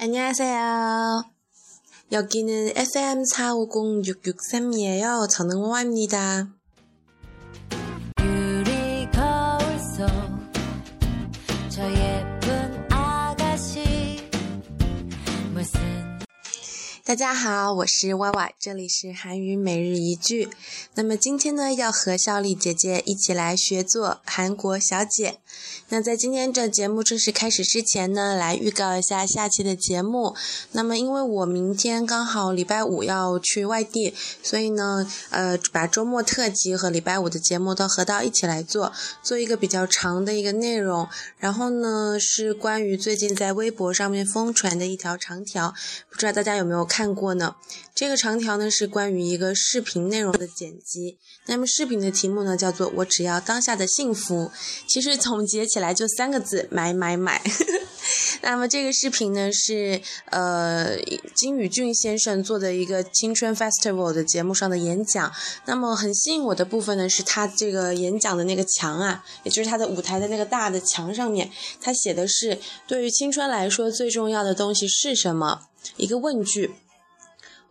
안녕하세요. 여기는 FM 450663이에요. 저는 호아입니다. 大家好，我是 Y Y，这里是韩语每日一句。那么今天呢，要和孝丽姐姐一起来学做韩国小姐。那在今天这节目正式开始之前呢，来预告一下下期的节目。那么因为我明天刚好礼拜五要去外地，所以呢，呃，把周末特辑和礼拜五的节目都合到一起来做，做一个比较长的一个内容。然后呢，是关于最近在微博上面疯传的一条长条，不知道大家有没有看看过呢？这个长条呢是关于一个视频内容的剪辑。那么视频的题目呢叫做“我只要当下的幸福”，其实总结起来就三个字：买买买。那么这个视频呢是呃金宇俊先生做的一个青春 festival 的节目上的演讲。那么很吸引我的部分呢是他这个演讲的那个墙啊，也就是他的舞台的那个大的墙上面，他写的是对于青春来说最重要的东西是什么？一个问句。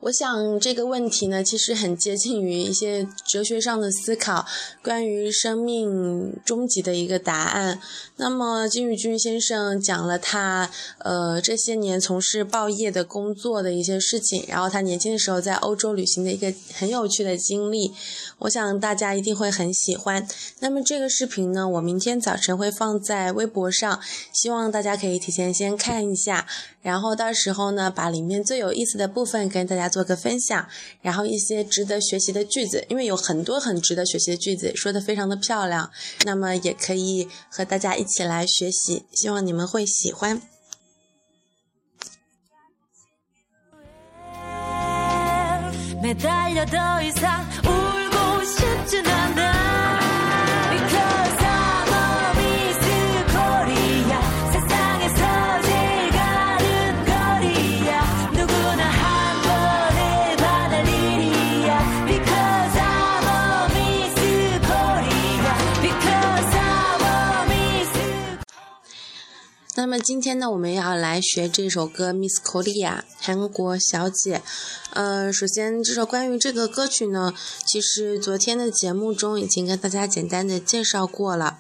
我想这个问题呢，其实很接近于一些哲学上的思考，关于生命终极的一个答案。那么金宇俊先生讲了他呃这些年从事报业的工作的一些事情，然后他年轻的时候在欧洲旅行的一个很有趣的经历，我想大家一定会很喜欢。那么这个视频呢，我明天早晨会放在微博上，希望大家可以提前先看一下，然后到时候呢，把里面最有意思的部分跟大家做个分享，然后一些值得学习的句子，因为有很多很值得学习的句子，说的非常的漂亮，那么也可以和大家一起来学习，希望你们会喜欢。 매달려 더 이상 울고 싶진 않아 那么今天呢，我们要来学这首歌《Miss Korea》韩国小姐。呃，首先这首关于这个歌曲呢，其实昨天的节目中已经跟大家简单的介绍过了。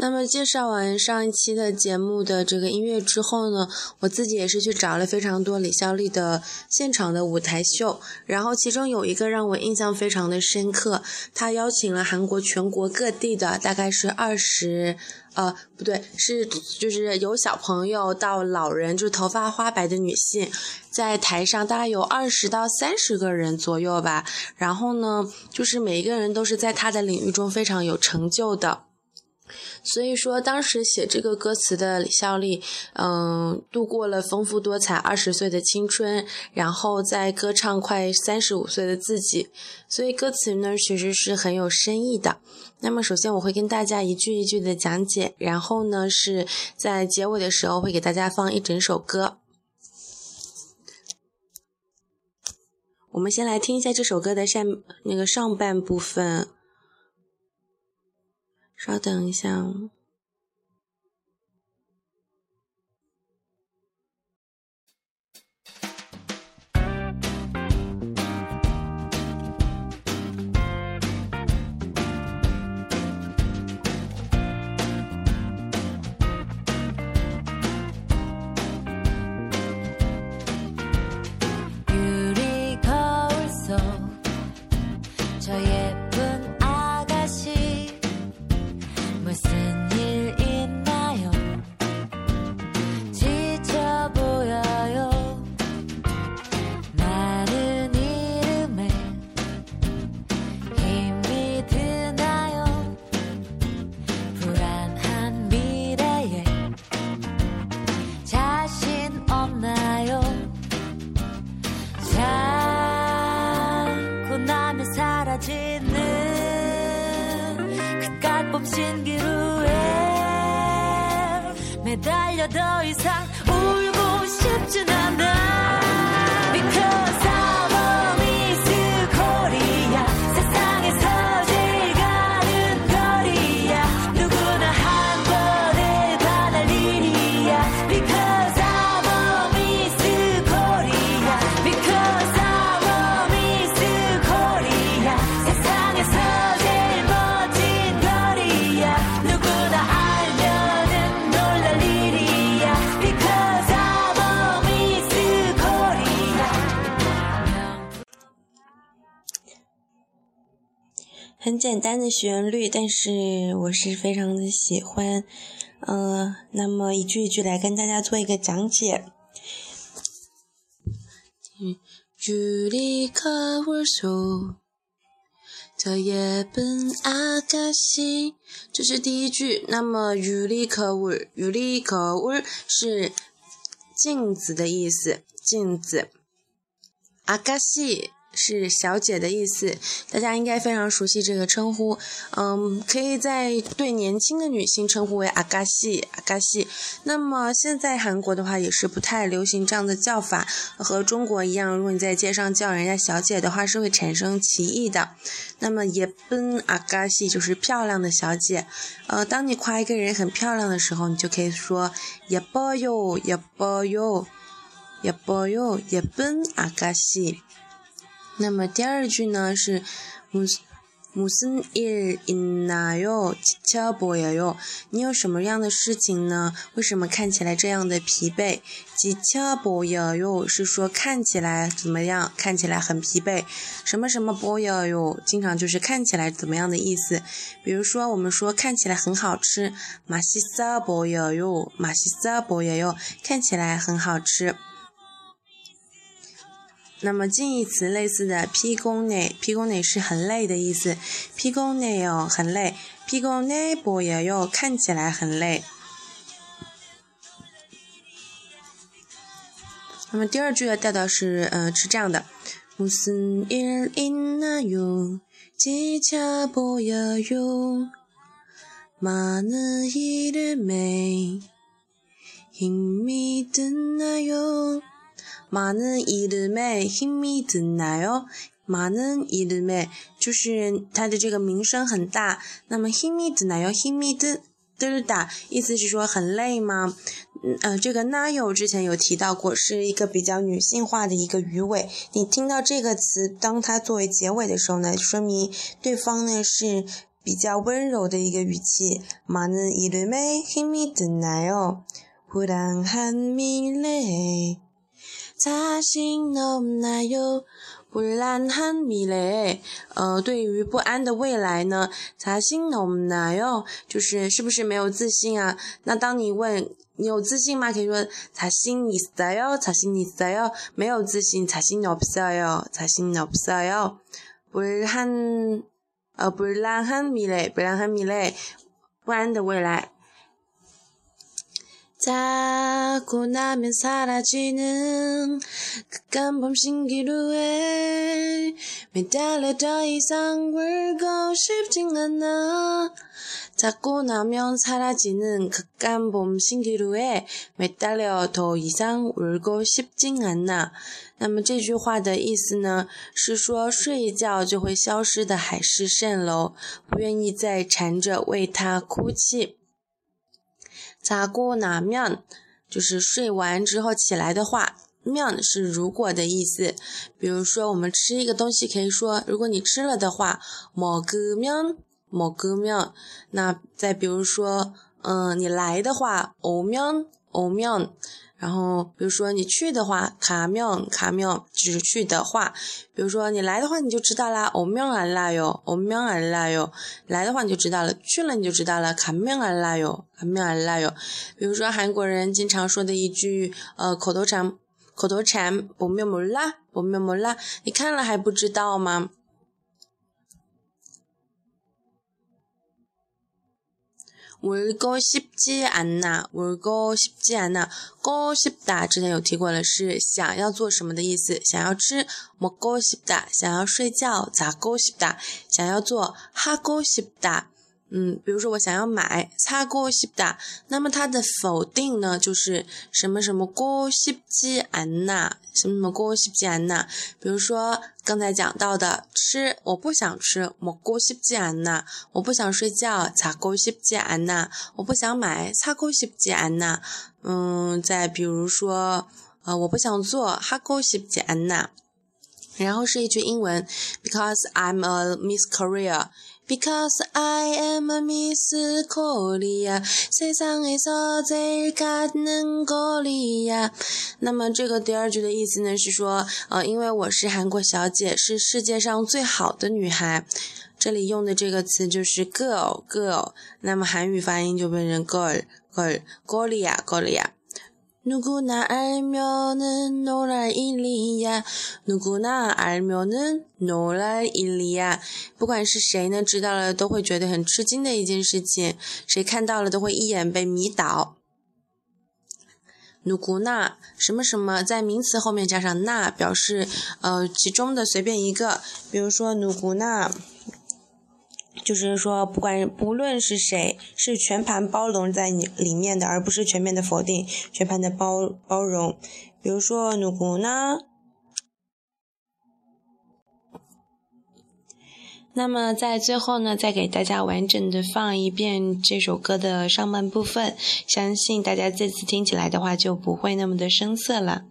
那么介绍完上一期的节目的这个音乐之后呢，我自己也是去找了非常多李孝利的现场的舞台秀，然后其中有一个让我印象非常的深刻，他邀请了韩国全国各地的大概是二十。呃，不对，是就是有小朋友到老人，就是头发花白的女性，在台上大概有二十到三十个人左右吧。然后呢，就是每一个人都是在他的领域中非常有成就的。所以说，当时写这个歌词的李孝利，嗯，度过了丰富多彩二十岁的青春，然后再歌唱快三十五岁的自己，所以歌词呢，其实是很有深意的。那么，首先我会跟大家一句一句的讲解，然后呢，是在结尾的时候会给大家放一整首歌。我们先来听一下这首歌的上那个上半部分。稍等一下哦。 재는 그깟 봅신 기루에 매달려 더 이상 울고 싶진 않아. 很简单的旋律，但是我是非常的喜欢。嗯、呃，那么一句一句来跟大家做一个讲解。距离可无数，这夜奔阿，这是第一句。那么距离可无，距离可无是镜子的意思，镜子。阿加西是小姐的意思，大家应该非常熟悉这个称呼。嗯，可以在对年轻的女性称呼为阿嘎西阿嘎西。那么现在韩国的话也是不太流行这样的叫法，和中国一样，如果你在街上叫人家小姐的话是会产生歧义的。那么也奔阿嘎西就是漂亮的小姐。呃，当你夸一个人很漂亮的时候，你就可以说也뻐요也뻐요也뻐요也奔阿嘎西。那么第二句呢是무슨무슨일있나요？지쳐보여요。你有什么样的事情呢？为什么看起来这样的疲惫？지쳐보여요是说看起来怎么样？看起来很疲惫。什么什么보여요，经常就是看起来怎么样的意思。比如说我们说看起来很好吃，맛있어보여요，맛있어보여요，看起来很好吃。 那么近义词类似的피곤해，피곤해是很累的意思。피곤해요很累，피곤해보여요看起来很累。那么第二句的调调是，呃，是这样的：무슨일있나요？지쳐보여요？많은일을매힘이드나요？ 많은이름에힘이드나요？ 많은이름에就是它的这个名声很大。那么힘이드나요？ 힘이드 드 다， 意思是说很累吗？嗯呃，这个나요之前有提到过，是一个比较女性化的一个语尾。你听到这个词，当它作为结尾的时候呢，说明对方呢是比较温柔的一个语气。많은이름에힘이드나요？ 불안한 미래。 자신없나요？ 불안한 미래， 呃，对于不安的未来呢，자신없나요？ 就是是不是没有自信啊？那当你问你有自信吗？可以说자신있어요，자신있어요，没有自信，자신없어 요， 자신없어 요。 불안呃，불안한 미래， 불안한 미래， 不安的未来。 자고 나면 사라지는 극한 봄 신기루에 매달려 더 이상 울고 싶진 않아 자고 나면 사라지는 극한 봄 신기루에 매달려 더 이상 울고 싶진 않아 那么这句话的意思呢，是说睡一觉就会消失的海市蜃楼，不愿意再缠着为他哭泣。 자고나면就是睡完之后起来的话，면是如果的意思。比如说我们吃一个东西，可以说如果你吃了的话，먹으면 먹으면。那再比如说，嗯，你来的话，오면오면。 然后，比如说你去的话，卡妙卡妙就是去的话；比如说你来的话，你就知道啦，欧妙安啦哟，欧妙安啦哟。来的话你就知道了，去了你就知道了，卡妙安啦哟，卡妙安啦哟。比如说韩国人经常说的一句呃口头禅，口头禅，不妙不啦，不妙不啦，你看了还不知道吗？울고 싶지 않나, 울고 싶지 않나, 过 싶다 之前有提过了，是想要做什么的意思，想要吃，먹고 싶다， 想要睡觉，자고 싶다， 想要做，하고 싶다， 嗯，比如说我想要买사고싶다，那么它的否定呢就是什么什么고싶지않 나， 什么什么고싶지않 나。 比如说刚才讲到的吃，我不想吃，먹고싶지않 나。 我不想睡觉，사고싶지않 나。 我不想买，사고싶지않 나。 嗯，再比如说，呃，我不想做，하고싶지않 나。 然后是一句英文，Because I'm a Miss Korea。 Because I am a Miss Korea，세상에서제일가는코리아。 那么这个第二句的意思呢是说，呃，因为我是韩国小姐，是世界上最好的女孩。这里用的这个词就是 girl girl，那么韩语发音就变成 girl girl Korea Korea。 누구나 알면은 노랄 일리야. 누구나 알면은 노랄 일리야. 不管是谁呢，知道了都会觉得很吃惊的一件事情，谁看到了都会一眼被迷倒。누구나什么什么，在名词后面加上那，表示呃其中的随便一个。比如说누구나 就是说，不管不论是谁，是全盘包容在你里面的，而不是全面的否定，全盘的包包容。比如说，누구呢？那么在最后呢，再给大家完整的放一遍这首歌的上半部分，相信大家这次听起来的话就不会那么的生涩了。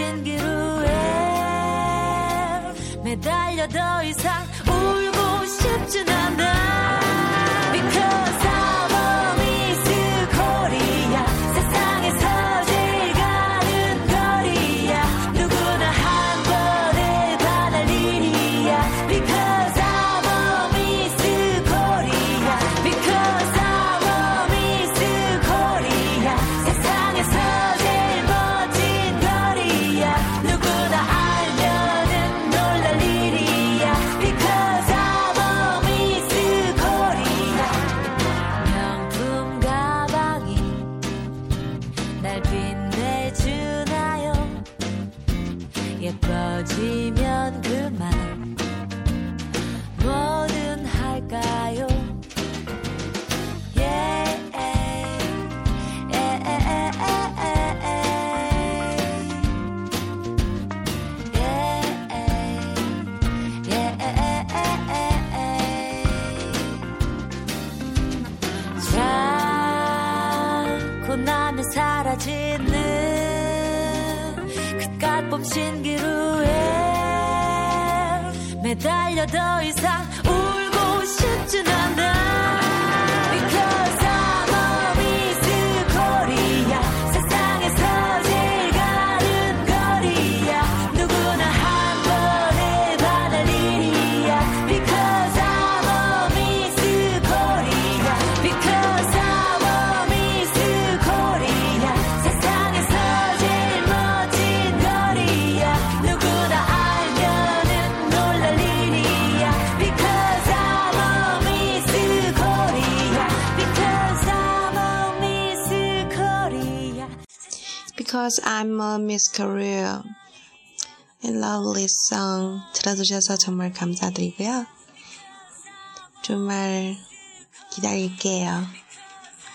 신기루에 매달려 더 이상 멀어지면 그만 뭐든 할까요 사라지는 그깟 봄 신기. 매달려 더 이상 울고 싶진 않아 Because I'm a Miss Korea. A lovely song. 들어주셔서 정말 감사드리고요. 주말 기다릴게요.